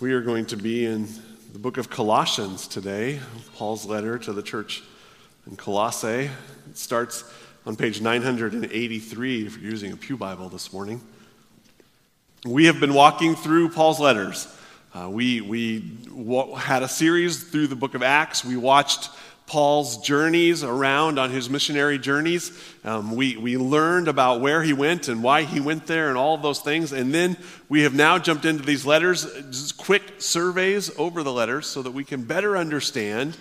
We are going to be in the book of Colossians today, Paul's letter to the church in Colossae. It starts on page 983 if you're using a Pew Bible this morning. We have been walking through Paul's letters. Uh, we we w- had a series through the book of Acts. We watched Paul's journeys around on his missionary journeys. Um, we, we learned about where he went and why he went there and all those things. And then we have now jumped into these letters, quick surveys over the letters so that we can better understand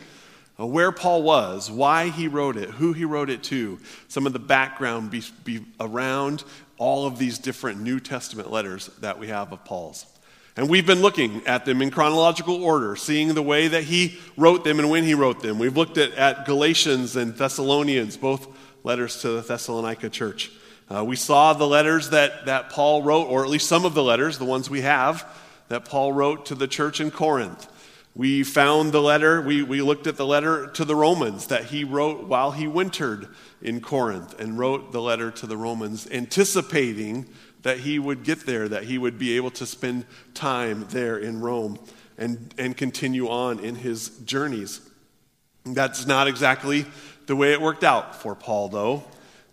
uh, where Paul was, why he wrote it, who he wrote it to, some of the background be, be around all of these different New Testament letters that we have of Paul's. And we've been looking at them in chronological order, seeing the way that he wrote them and when he wrote them. We've looked at, at Galatians and Thessalonians, both letters to the Thessalonica church. Uh, we saw the letters that, that Paul wrote, or at least some of the letters, the ones we have, that Paul wrote to the church in Corinth. We found the letter, we, we looked at the letter to the Romans that he wrote while he wintered in Corinth and wrote the letter to the Romans, anticipating that he would get there, that he would be able to spend time there in Rome and, and continue on in his journeys. That's not exactly the way it worked out for Paul, though.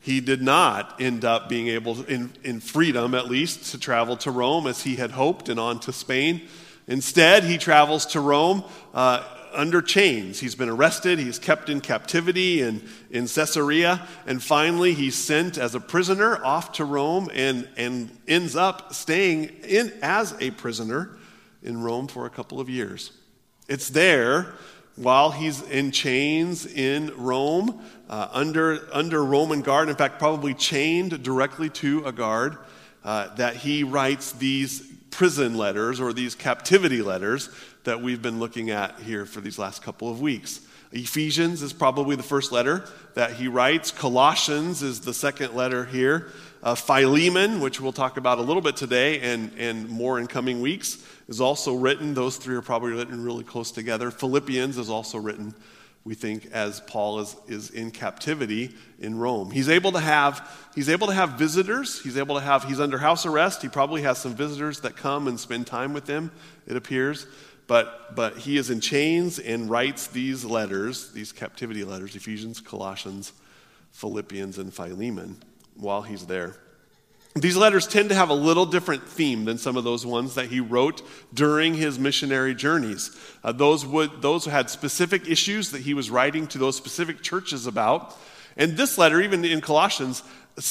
He did not end up being able, to, in, in freedom at least, to travel to Rome as he had hoped and on to Spain. Instead, he travels to Rome uh, under chains. He's been arrested, he's kept in captivity in, in Caesarea, and finally he's sent as a prisoner off to Rome and, and ends up staying in as a prisoner in Rome for a couple of years. It's there while he's in chains in Rome, uh, under, under Roman guard, in fact, probably chained directly to a guard, uh, that he writes these prison letters or these captivity letters that we've been looking at here for these last couple of weeks. Ephesians is probably the first letter that he writes. Colossians is the second letter here. Uh, Philemon, which we'll talk about a little bit today and, and more in coming weeks, is also written. Those three are probably written really close together. Philippians is also written, we think, as Paul is, is in captivity in Rome. He's able to have he's able to have visitors. He's able to have he's under house arrest. He probably has some visitors that come and spend time with him, it appears but, but he is in chains and writes these letters, these captivity letters, Ephesians, Colossians, Philippians, and Philemon, while he's there. These letters tend to have a little different theme than some of those ones that he wrote during his missionary journeys. Uh, those, would, those had specific issues that he was writing to those specific churches about. And this letter, even in Colossians,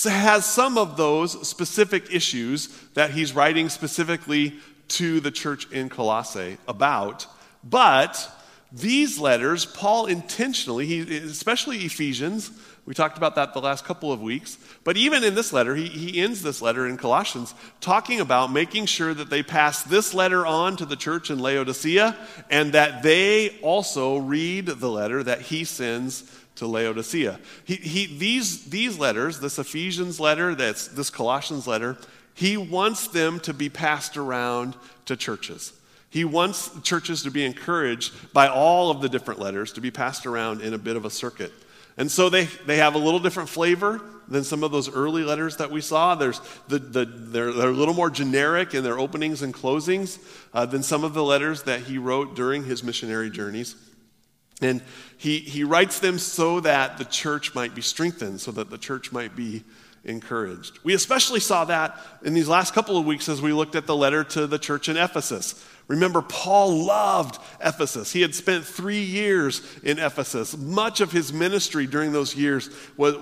has some of those specific issues that he's writing specifically to the church in Colossae about. But these letters, Paul intentionally, he, especially Ephesians, we talked about that the last couple of weeks. But even in this letter, he, he ends this letter in Colossians talking about making sure that they pass this letter on to the church in Laodicea and that they also read the letter that he sends to Laodicea. He, he, these, these letters, this Ephesians letter, that's this Colossians letter, he wants them to be passed around to churches. He wants churches to be encouraged by all of the different letters to be passed around in a bit of a circuit. And so they, they have a little different flavor than some of those early letters that we saw. There's the, the, they're, they're a little more generic in their openings and closings uh, than some of the letters that he wrote during his missionary journeys. And he, he writes them so that the church might be strengthened, so that the church might be encouraged. We especially saw that in these last couple of weeks as we looked at the letter to the church in Ephesus. Remember, Paul loved Ephesus. He had spent three years in Ephesus. Much of his ministry during those years was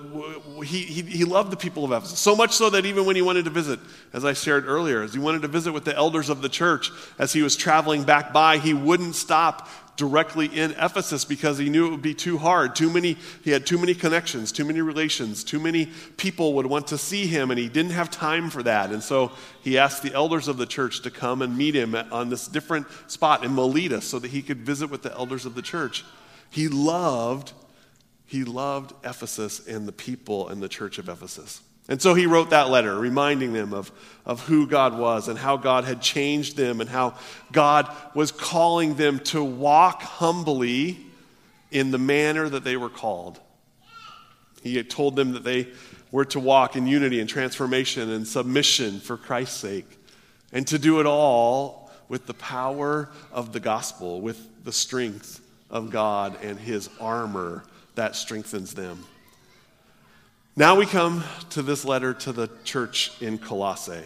he, he, he loved the people of Ephesus. So much so that even when he wanted to visit, as I shared earlier, as he wanted to visit with the elders of the church as he was traveling back by, he wouldn't stop directly in Ephesus because he knew it would be too hard. Too many, he had too many connections, too many relations, too many people would want to see him, and he didn't have time for that. And so he asked the elders of the church to come and meet him on this different spot in Miletus so that he could visit with the elders of the church. He loved, he loved Ephesus and the people and the church of Ephesus. And so he wrote that letter, reminding them of, of who God was and how God had changed them and how God was calling them to walk humbly in the manner that they were called. He had told them that they were to walk in unity and transformation and submission for Christ's sake, and to do it all with the power of the gospel, with the strength of God and his armor that strengthens them. Now we come to this letter to the church in Colossae,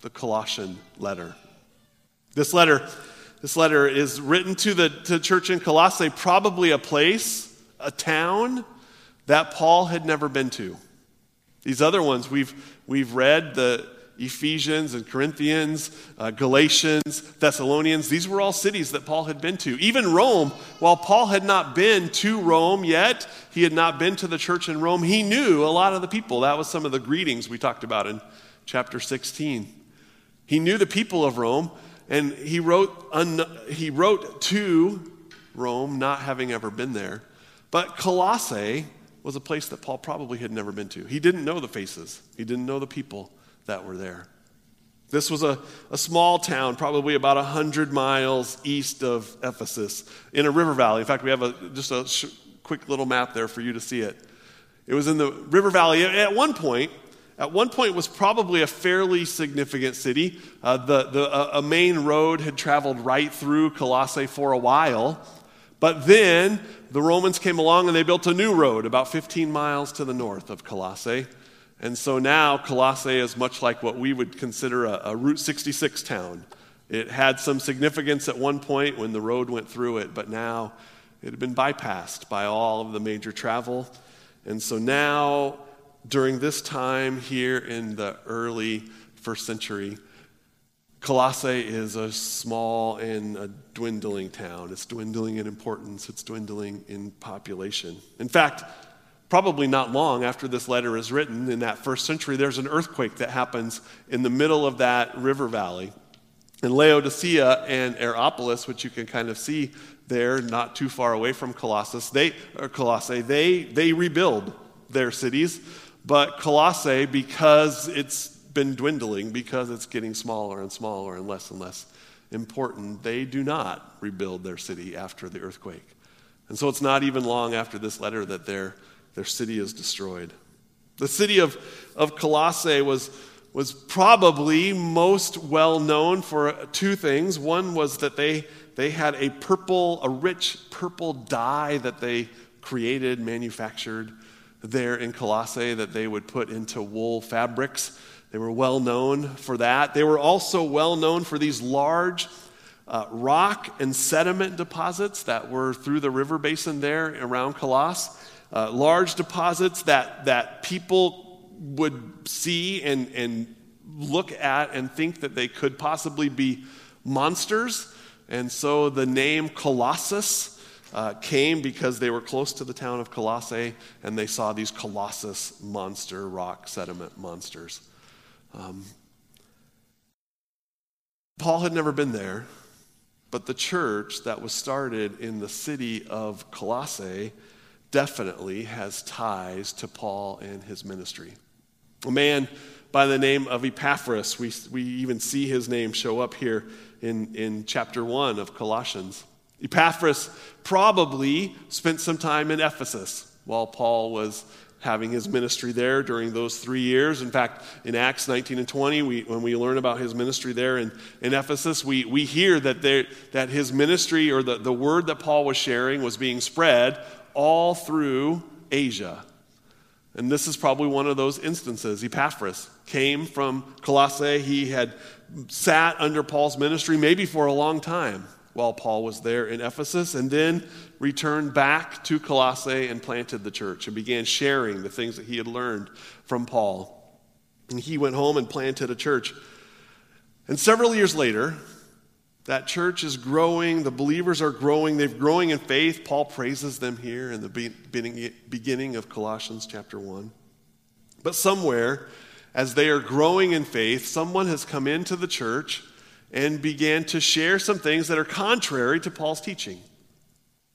the Colossian letter. This letter, this letter is written to the to church in Colossae, probably a place, a town that Paul had never been to. These other ones we've we've read the Ephesians and Corinthians, uh, Galatians, Thessalonians, these were all cities that Paul had been to. Even Rome, while Paul had not been to Rome yet, he had not been to the church in Rome, he knew a lot of the people. That was some of the greetings we talked about in chapter 16. He knew the people of Rome, and he wrote, un- he wrote to Rome, not having ever been there. But Colossae was a place that Paul probably had never been to. He didn't know the faces, he didn't know the people that were there. This was a, a small town, probably about 100 miles east of Ephesus, in a river valley. In fact, we have a, just a sh- quick little map there for you to see it. It was in the river valley. At one point, at one point was probably a fairly significant city. Uh, the, the, uh, a main road had traveled right through Colossae for a while. But then the Romans came along and they built a new road about 15 miles to the north of Colossae. And so now Colossae is much like what we would consider a, a, Route 66 town. It had some significance at one point when the road went through it, but now it had been bypassed by all of the major travel. And so now, during this time here in the early first century, Colossae is a small and a dwindling town. It's dwindling in importance, it's dwindling in population. In fact, probably not long after this letter is written in that first century, there's an earthquake that happens in the middle of that river valley. And Laodicea and Hierapolis, which you can kind of see there, not too far away from Colossus, they, or Colossae, they, they rebuild their cities. But Colossae, because it's been dwindling, because it's getting smaller and smaller and less and less important, they do not rebuild their city after the earthquake. And so it's not even long after this letter that they're their city is destroyed. The city of, of Colossae was, was probably most well known for two things. One was that they, they had a purple, a rich purple dye that they created, manufactured there in Colossae that they would put into wool fabrics. They were well known for that. They were also well known for these large uh, rock and sediment deposits that were through the river basin there around Colossae uh, large deposits that, that people would see and, and look at and think that they could possibly be monsters. And so the name Colossus uh, came because they were close to the town of Colossae and they saw these Colossus monster rock sediment monsters. Um, Paul had never been there, but the church that was started in the city of Colossae definitely has ties to Paul and his ministry. A man by the name of Epaphras, we, we even see his name show up here in, in chapter 1 of Colossians. Epaphras probably spent some time in Ephesus while Paul was having his ministry there during those three years. In fact, in Acts 19 and 20, we, when we learn about his ministry there in, in Ephesus, we, we hear that, there, that his ministry or the, the word that Paul was sharing was being spread all through Asia. And this is probably one of those instances. Epaphras came from Colossae. He had sat under Paul's ministry maybe for a long time while Paul was there in Ephesus, and then returned back to Colossae and planted the church and began sharing the things that he had learned from Paul. And he went home and planted a church. And several years later, that church is growing. The believers are growing. They're growing in faith. Paul praises them here in the beginning of Colossians chapter 1. But somewhere, as they are growing in faith, someone has come into the church and began to share some things that are contrary to Paul's teaching.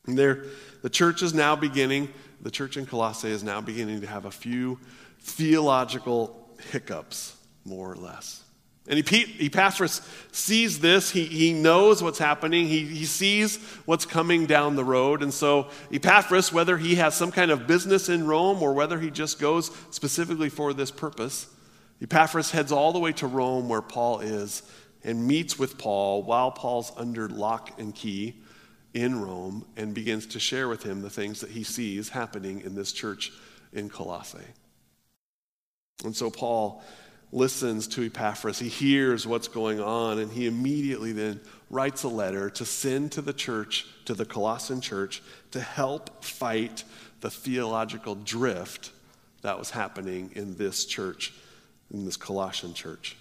And the church is now beginning, the church in Colossae is now beginning to have a few theological hiccups, more or less. And Epaphras sees this. He, he knows what's happening. He, he sees what's coming down the road. And so, Epaphras, whether he has some kind of business in Rome or whether he just goes specifically for this purpose, Epaphras heads all the way to Rome where Paul is and meets with Paul while Paul's under lock and key in Rome and begins to share with him the things that he sees happening in this church in Colossae. And so Paul listens to Epaphras. He hears what's going on, and he immediately then writes a letter to send to the church, to the Colossian church, to help fight the theological drift that was happening in this church, in this Colossian church.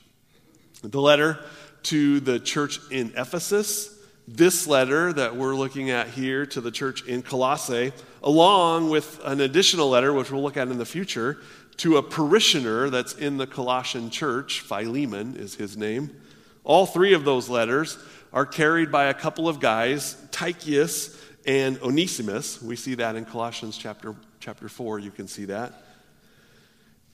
The letter to the church in Ephesus this letter that we're looking at here to the church in Colossae, along with an additional letter, which we'll look at in the future, to a parishioner that's in the Colossian church. Philemon is his name. All three of those letters are carried by a couple of guys, Tychicus and Onesimus. We see that in Colossians chapter, chapter 4, you can see that.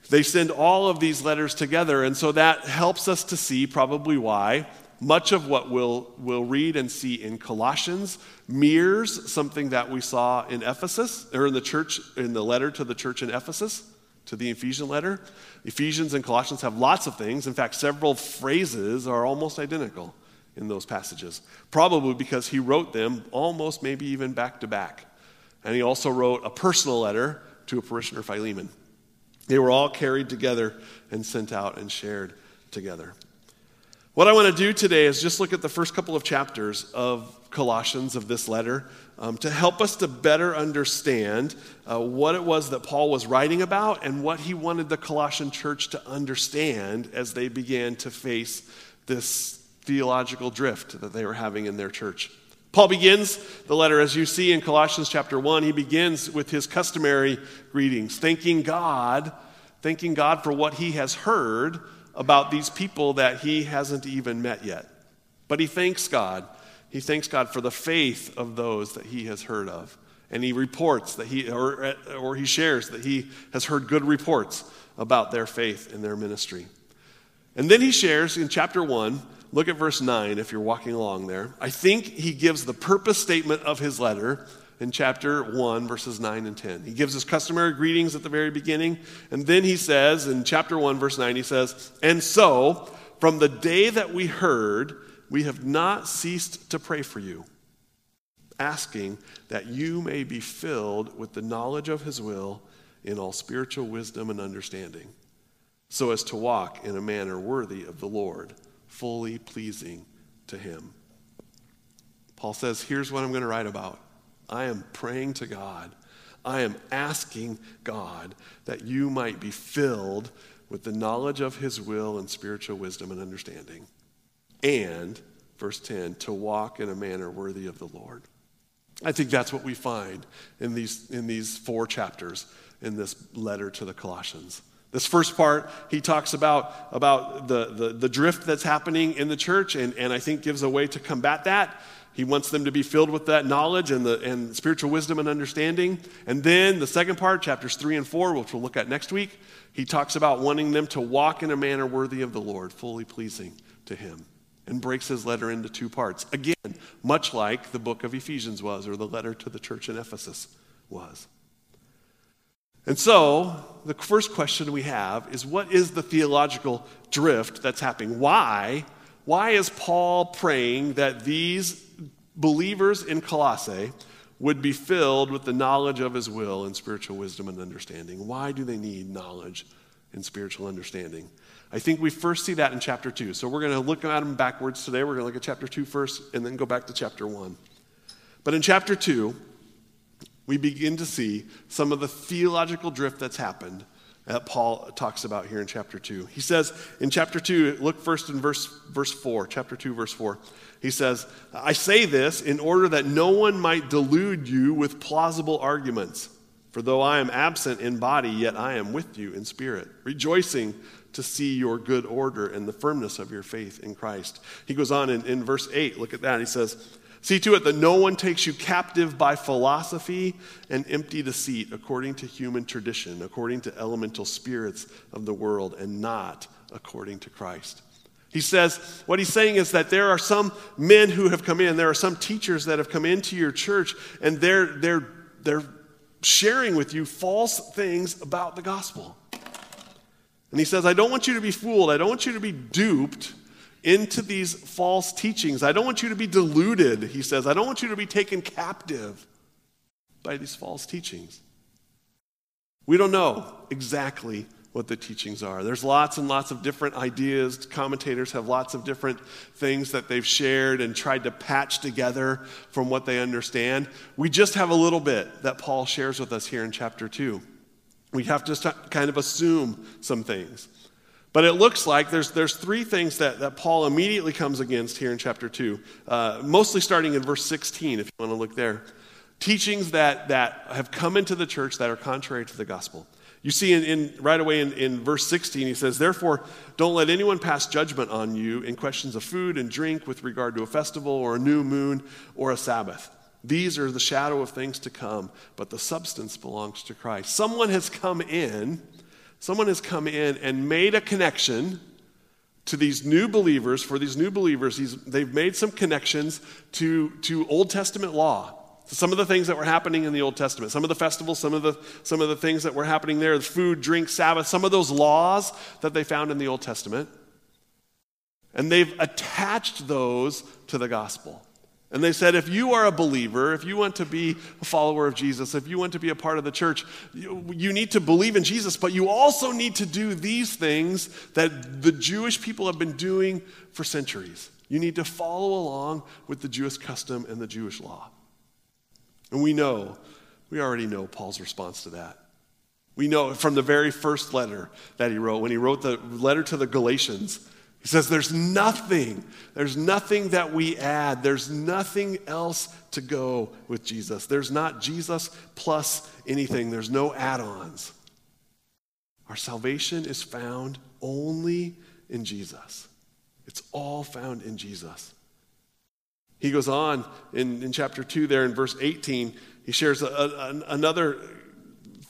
They send all of these letters together, and so that helps us to see probably why much of what we'll, we'll read and see in Colossians mirrors something that we saw in Ephesus, or in the church, in the letter to the church in Ephesus, to the Ephesian letter. Ephesians and Colossians have lots of things. In fact, several phrases are almost identical in those passages, probably because he wrote them almost maybe even back to back. And he also wrote a personal letter to a parishioner, Philemon. They were all carried together and sent out and shared together. What I want to do today is just look at the first couple of chapters of Colossians, of this letter, um, to help us to better understand uh, what it was that Paul was writing about and what he wanted the Colossian church to understand as they began to face this theological drift that they were having in their church. Paul begins the letter, as you see in Colossians chapter 1, he begins with his customary greetings, thanking God, thanking God for what he has heard about these people that he hasn't even met yet. But he thanks God. He thanks God for the faith of those that he has heard of. And he reports that he, or, or he shares that he has heard good reports about their faith and their ministry. And then he shares in chapter 1, look at verse 9 if you're walking along there. I think he gives the purpose statement of his letter in chapter 1, verses 9 and 10. He gives his customary greetings at the very beginning, and then he says, in chapter 1, verse 9, he says, And so, from the day that we heard, we have not ceased to pray for you, asking that you may be filled with the knowledge of his will in all spiritual wisdom and understanding, so as to walk in a manner worthy of the Lord, fully pleasing to him. Paul says, Here's what I'm going to write about. I am praying to God. I am asking God that you might be filled with the knowledge of his will and spiritual wisdom and understanding. And, verse 10, to walk in a manner worthy of the Lord. I think that's what we find in these, in these four chapters in this letter to the Colossians. This first part, he talks about, about the, the, the drift that's happening in the church, and, and I think gives a way to combat that. He wants them to be filled with that knowledge and, the, and spiritual wisdom and understanding. And then the second part, chapters 3 and 4, which we'll look at next week, he talks about wanting them to walk in a manner worthy of the Lord, fully pleasing to him, and breaks his letter into two parts. Again, much like the book of Ephesians was, or the letter to the church in Ephesus was. And so, the first question we have is what is the theological drift that's happening? Why? Why is Paul praying that these believers in Colossae would be filled with the knowledge of his will and spiritual wisdom and understanding. Why do they need knowledge and spiritual understanding? I think we first see that in chapter 2. So we're going to look at them backwards today. We're going to look at chapter 2 first and then go back to chapter 1. But in chapter 2, we begin to see some of the theological drift that's happened that Paul talks about here in chapter 2. He says in chapter 2, look first in verse, verse 4, chapter 2, verse 4. He says, I say this in order that no one might delude you with plausible arguments. For though I am absent in body, yet I am with you in spirit, rejoicing to see your good order and the firmness of your faith in Christ. He goes on in, in verse 8, look at that. He says, See to it that no one takes you captive by philosophy and empty deceit, according to human tradition, according to elemental spirits of the world, and not according to Christ. He says, what he's saying is that there are some men who have come in, there are some teachers that have come into your church, and they're, they're, they're sharing with you false things about the gospel. And he says, I don't want you to be fooled. I don't want you to be duped into these false teachings. I don't want you to be deluded, he says. I don't want you to be taken captive by these false teachings. We don't know exactly what the teachings are. There's lots and lots of different ideas. Commentators have lots of different things that they've shared and tried to patch together from what they understand. We just have a little bit that Paul shares with us here in chapter 2. We have to kind of assume some things. But it looks like there's, there's three things that, that Paul immediately comes against here in chapter 2, uh, mostly starting in verse 16, if you want to look there. Teachings that, that have come into the church that are contrary to the gospel. You see, in, in, right away in, in verse 16, he says, Therefore, don't let anyone pass judgment on you in questions of food and drink with regard to a festival or a new moon or a Sabbath. These are the shadow of things to come, but the substance belongs to Christ. Someone has come in, someone has come in and made a connection to these new believers. For these new believers, they've made some connections to, to Old Testament law some of the things that were happening in the Old Testament, some of the festivals, some of the, some of the things that were happening there, the food, drink, Sabbath, some of those laws that they found in the Old Testament. And they've attached those to the gospel. And they said, if you are a believer, if you want to be a follower of Jesus, if you want to be a part of the church, you, you, need to believe in Jesus, but you also need to do these things that the Jewish people have been doing for centuries. You need to follow along with the Jewish custom and the Jewish law. And we know, we already know Paul's response to that. We know from the very first letter that he wrote, when he wrote the letter to the Galatians, he says, There's nothing, there's nothing that we add, there's nothing else to go with Jesus. There's not Jesus plus anything, there's no add ons. Our salvation is found only in Jesus. It's all found in Jesus. He goes on in, in chapter 2 there in verse 18. He shares a, a, another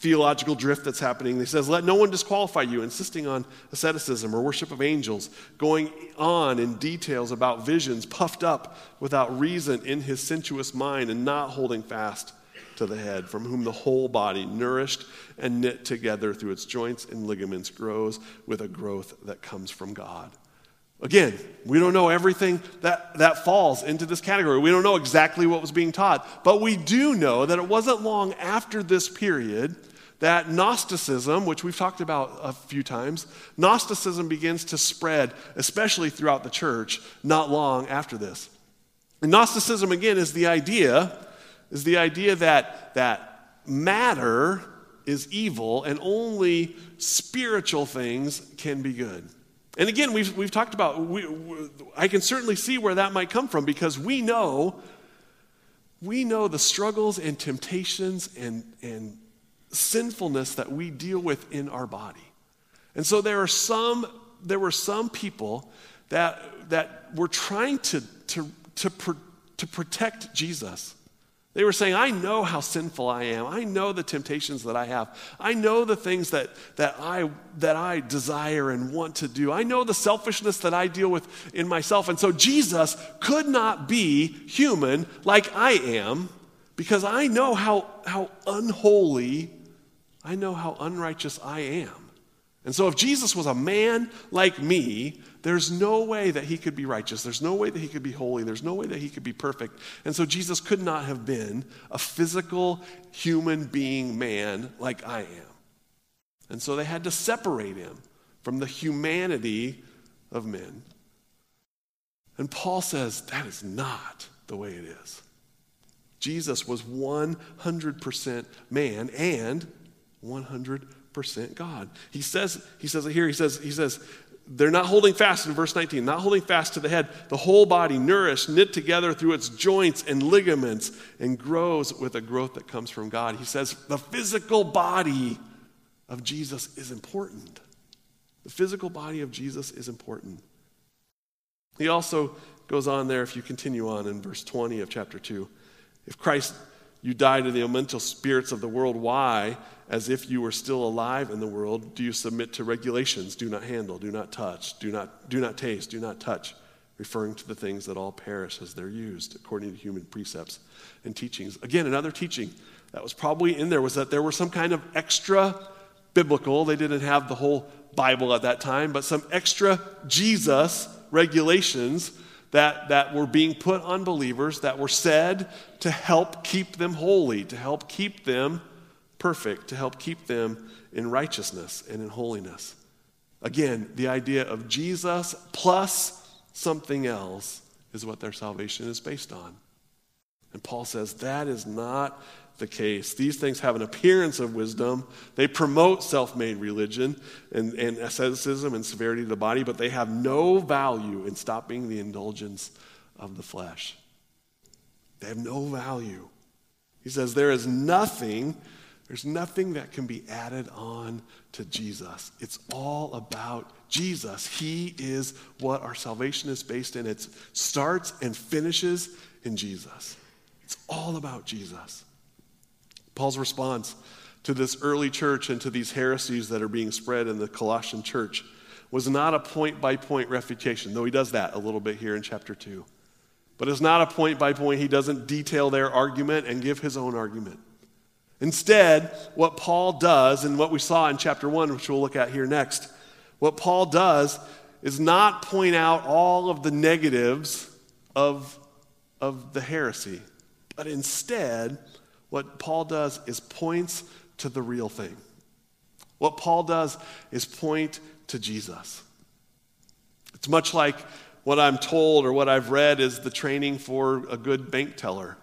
theological drift that's happening. He says, Let no one disqualify you, insisting on asceticism or worship of angels, going on in details about visions, puffed up without reason in his sensuous mind, and not holding fast to the head, from whom the whole body, nourished and knit together through its joints and ligaments, grows with a growth that comes from God. Again, we don't know everything that, that falls into this category. We don't know exactly what was being taught. But we do know that it wasn't long after this period that Gnosticism, which we've talked about a few times, Gnosticism begins to spread, especially throughout the church, not long after this. And Gnosticism, again, is the idea, is the idea that, that matter is evil and only spiritual things can be good. And again, we've, we've talked about, we, we, I can certainly see where that might come from because we know, we know the struggles and temptations and, and sinfulness that we deal with in our body. And so there are some, there were some people that, that were trying to, to, to, to protect Jesus they were saying, I know how sinful I am. I know the temptations that I have. I know the things that, that, I, that I desire and want to do. I know the selfishness that I deal with in myself. And so Jesus could not be human like I am because I know how, how unholy, I know how unrighteous I am. And so, if Jesus was a man like me, there's no way that he could be righteous. There's no way that he could be holy. There's no way that he could be perfect. And so, Jesus could not have been a physical human being man like I am. And so, they had to separate him from the humanity of men. And Paul says that is not the way it is. Jesus was 100% man and 100 percent God. He says, he says it here, he says, he says, they're not holding fast in verse 19, not holding fast to the head, the whole body nourished, knit together through its joints and ligaments, and grows with a growth that comes from God. He says the physical body of Jesus is important. The physical body of Jesus is important. He also goes on there, if you continue on in verse 20 of chapter 2. If Christ, you died to the elemental spirits of the world, why? as if you were still alive in the world, do you submit to regulations? Do not handle, do not touch, do not, do not taste, do not touch, referring to the things that all perish as they're used according to human precepts and teachings. Again, another teaching that was probably in there was that there were some kind of extra biblical, they didn't have the whole Bible at that time, but some extra Jesus regulations that, that were being put on believers that were said to help keep them holy, to help keep them perfect, to help keep them in righteousness and in holiness. Again, the idea of Jesus plus something else is what their salvation is based on. And Paul says that is not the case. These things have an appearance of wisdom. They promote self made religion and, and asceticism and severity of the body, but they have no value in stopping the indulgence of the flesh. They have no value. He says there is nothing, there's nothing that can be added on to Jesus. It's all about Jesus. He is what our salvation is based in. It starts and finishes in Jesus. It's all about Jesus. Paul's response to this early church and to these heresies that are being spread in the Colossian church was not a point by point refutation, though he does that a little bit here in chapter 2. But it's not a point by point, he doesn't detail their argument and give his own argument. Instead, what Paul does, and what we saw in chapter 1, which we'll look at here next, what Paul does is not point out all of the negatives of, of the heresy, but instead, what Paul does is points to the real thing. What Paul does is point to Jesus. It's much like what I'm told or what I've read is the training for a good bank teller.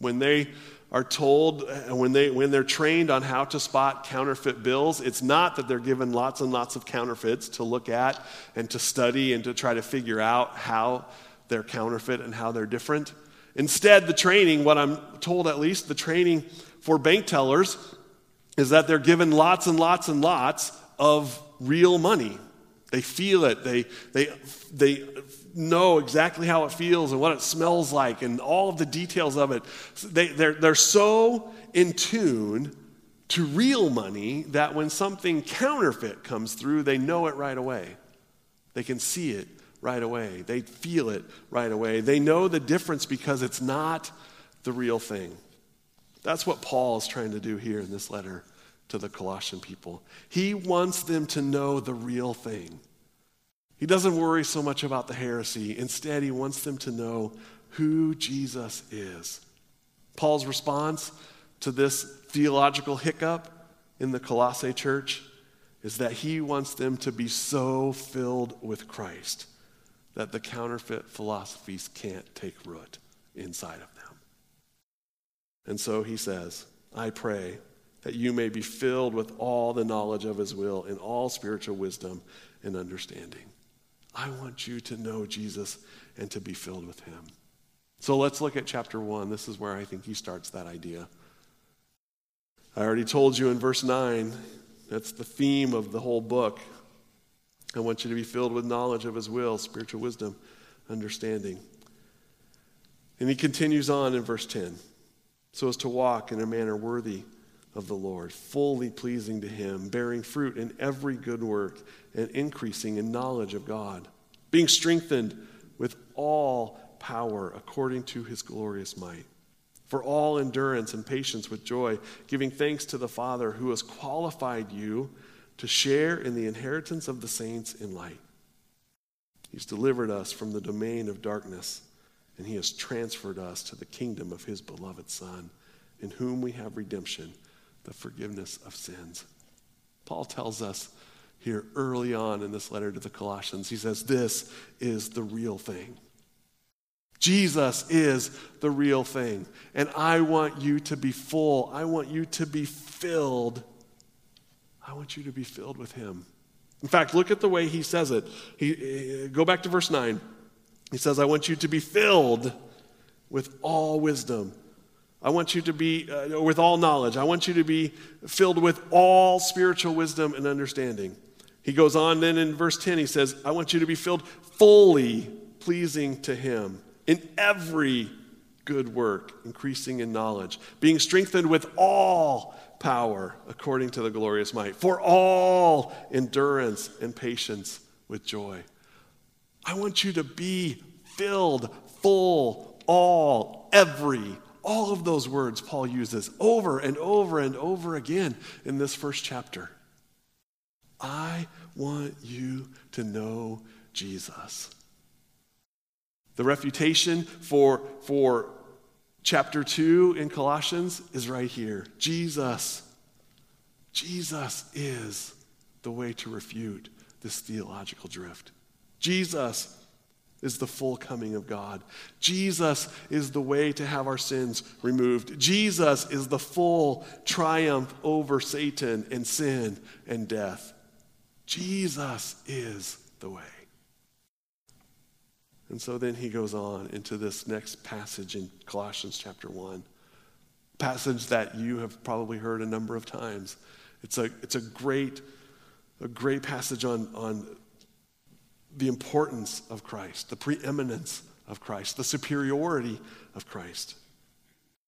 When they are told, uh, when, they, when they're trained on how to spot counterfeit bills, it's not that they're given lots and lots of counterfeits to look at and to study and to try to figure out how they're counterfeit and how they're different. Instead, the training, what I'm told at least, the training for bank tellers is that they're given lots and lots and lots of real money. They feel it, they, they, they know exactly how it feels and what it smells like and all of the details of it. They, they're, they're so in tune to real money that when something counterfeit comes through, they know it right away. They can see it right away. They feel it right away. They know the difference because it's not the real thing. That's what Paul is trying to do here in this letter to the Colossian people. He wants them to know the real thing. He doesn't worry so much about the heresy. Instead, he wants them to know who Jesus is. Paul's response to this theological hiccup in the Colossae church is that he wants them to be so filled with Christ that the counterfeit philosophies can't take root inside of them. And so he says, I pray that you may be filled with all the knowledge of his will and all spiritual wisdom and understanding. I want you to know Jesus and to be filled with him. So let's look at chapter 1. This is where I think he starts that idea. I already told you in verse 9, that's the theme of the whole book. I want you to be filled with knowledge of His will, spiritual wisdom, understanding. And he continues on in verse 10 so as to walk in a manner worthy of the Lord, fully pleasing to Him, bearing fruit in every good work, and increasing in knowledge of God, being strengthened with all power according to His glorious might. For all endurance and patience with joy, giving thanks to the Father who has qualified you to share in the inheritance of the saints in light. He's delivered us from the domain of darkness, and He has transferred us to the kingdom of His beloved Son, in whom we have redemption, the forgiveness of sins. Paul tells us here early on in this letter to the Colossians, he says, This is the real thing. Jesus is the real thing. And I want you to be full. I want you to be filled I want you to be filled with him. In fact, look at the way he says it. He, go back to verse 9. He says, I want you to be filled with all wisdom. I want you to be uh, with all knowledge. I want you to be filled with all spiritual wisdom and understanding. He goes on then in verse 10, he says, I want you to be filled fully pleasing to him in every good work, increasing in knowledge, being strengthened with all power according to the glorious might, for all endurance and patience with joy. I want you to be filled, full, all, every, all of those words Paul uses over and over and over again in this first chapter. I want you to know Jesus. The refutation for, for chapter 2 in Colossians is right here. Jesus. Jesus is the way to refute this theological drift. Jesus is the full coming of God. Jesus is the way to have our sins removed. Jesus is the full triumph over Satan and sin and death. Jesus is the way. And so then he goes on into this next passage in Colossians chapter 1. Passage that you have probably heard a number of times. It's a, it's a great, a great passage on, on the importance of Christ, the preeminence of Christ, the superiority of Christ.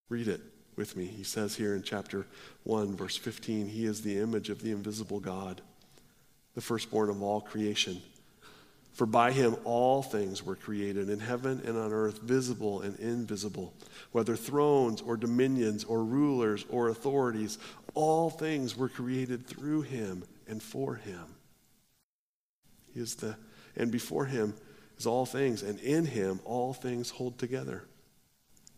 Read it with me. He says here in chapter 1, verse 15, He is the image of the invisible God, the firstborn of all creation. For by him all things were created in heaven and on earth, visible and invisible, whether thrones or dominions or rulers or authorities, all things were created through him and for him. He is the and before him is all things, and in him all things hold together.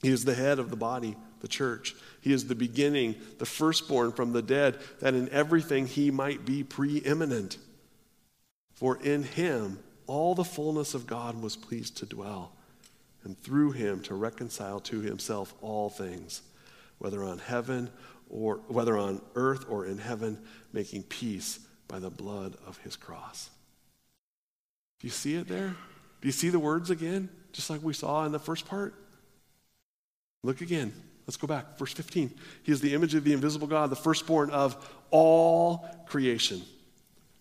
He is the head of the body, the church. He is the beginning, the firstborn from the dead, that in everything he might be preeminent. For in him all the fullness of God was pleased to dwell, and through him to reconcile to himself all things, whether on heaven or whether on earth or in heaven, making peace by the blood of his cross. Do you see it there? Do you see the words again, just like we saw in the first part? Look again. Let's go back. Verse 15. He is the image of the invisible God, the firstborn of all creation.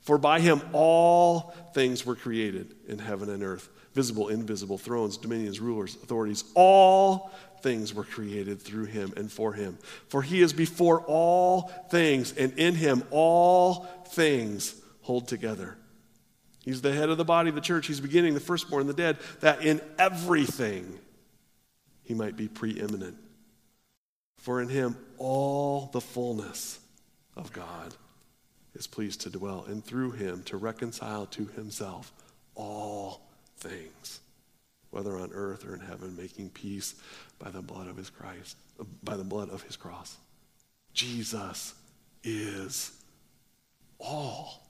For by him all things were created in heaven and earth, visible, invisible, thrones, dominions, rulers, authorities. All things were created through him and for him. For he is before all things, and in him all things hold together. He's the head of the body of the church. He's beginning the firstborn, the dead, that in everything he might be preeminent. For in him all the fullness of God is pleased to dwell, and through him to reconcile to himself all things, whether on earth or in heaven, making peace by the blood of his Christ, by the blood of his cross. Jesus is all.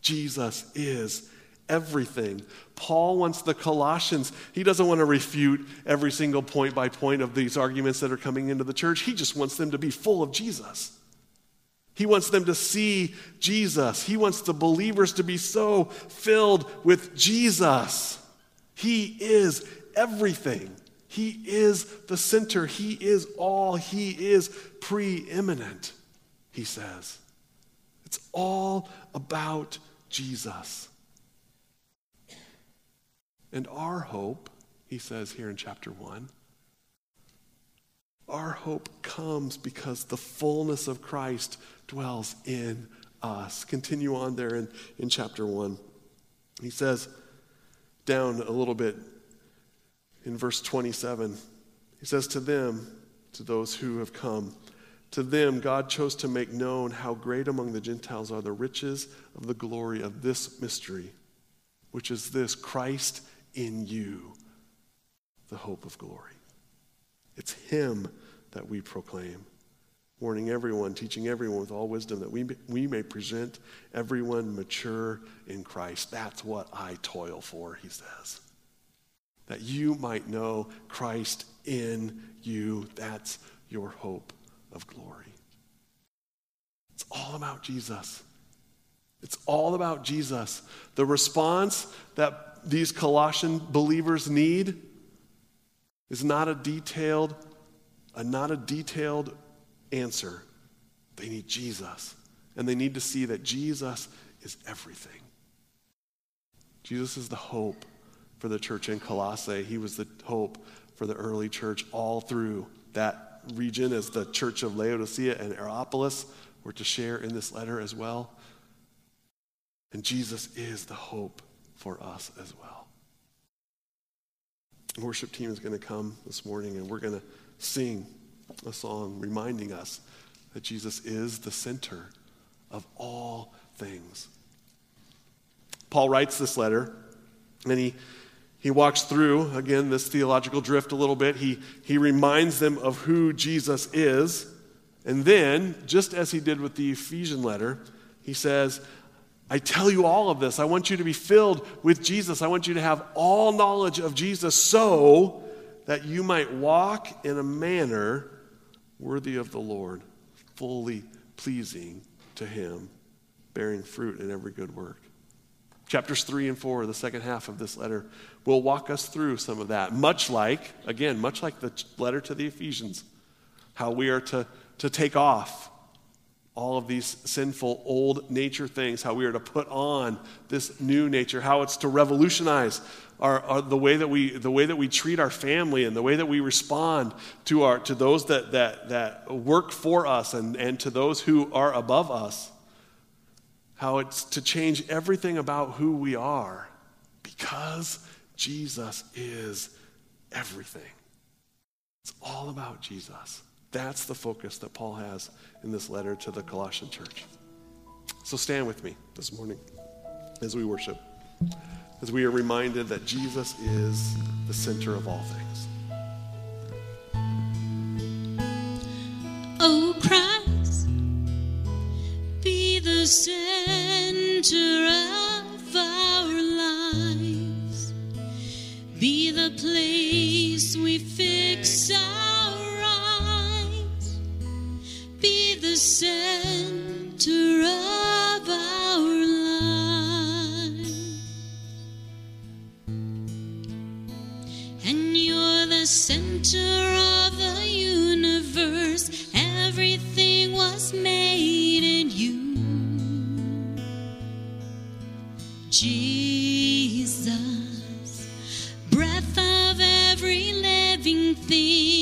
Jesus is everything. Paul wants the Colossians, he doesn't want to refute every single point by point of these arguments that are coming into the church. He just wants them to be full of Jesus. He wants them to see Jesus. He wants the believers to be so filled with Jesus. He is everything. He is the center. He is all. He is preeminent, he says. It's all about Jesus. And our hope, he says here in chapter 1, our hope comes because the fullness of Christ dwells in us. Continue on there in, in chapter 1. He says, down a little bit in verse 27, he says, To them, to those who have come, to them, God chose to make known how great among the Gentiles are the riches of the glory of this mystery, which is this Christ in you, the hope of glory. It's Him that we proclaim, warning everyone, teaching everyone with all wisdom that we, we may present everyone mature in Christ. That's what I toil for, he says. That you might know Christ in you. That's your hope of glory. It's all about Jesus. It's all about Jesus. The response that these Colossian believers need is not a detailed, a, not a detailed answer. They need Jesus. And they need to see that Jesus is everything. Jesus is the hope for the church in Colossae. He was the hope for the early church all through that region as the church of Laodicea and Hierapolis were to share in this letter as well. And Jesus is the hope for us as well. The worship team is going to come this morning and we're going to sing a song reminding us that Jesus is the center of all things. Paul writes this letter and he He walks through, again, this theological drift a little bit. He, he reminds them of who Jesus is. And then, just as he did with the Ephesian letter, he says, I tell you all of this. I want you to be filled with Jesus. I want you to have all knowledge of Jesus so that you might walk in a manner worthy of the Lord, fully pleasing to him, bearing fruit in every good work. Chapters 3 and 4, the second half of this letter, will walk us through some of that. Much like, again, much like the letter to the Ephesians, how we are to, to take off all of these sinful old nature things, how we are to put on this new nature, how it's to revolutionize our, our, the, way that we, the way that we treat our family and the way that we respond to, our, to those that, that, that work for us and, and to those who are above us how it's to change everything about who we are because Jesus is everything. It's all about Jesus. That's the focus that Paul has in this letter to the Colossian church. So stand with me this morning as we worship, as we are reminded that Jesus is the center of all things. Oh, Christ, be the center of our lives, be the place we fix our eyes, be the center of the center of the universe. Everything was made in you. Jesus, breath of every living thing,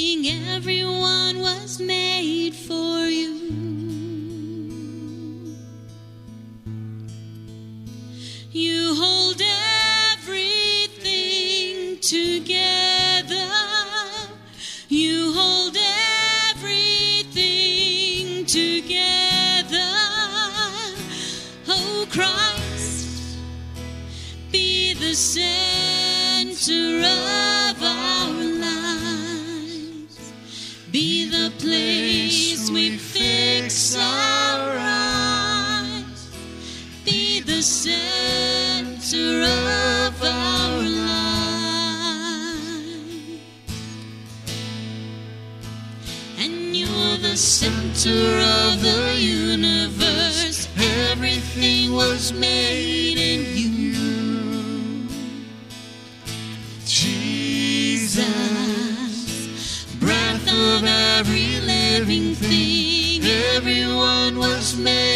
everyone was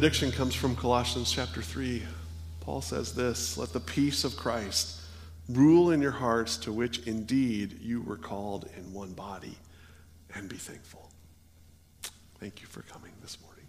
benediction comes from Colossians chapter 3. Paul says this Let the peace of Christ rule in your hearts, to which indeed you were called in one body, and be thankful. Thank you for coming this morning.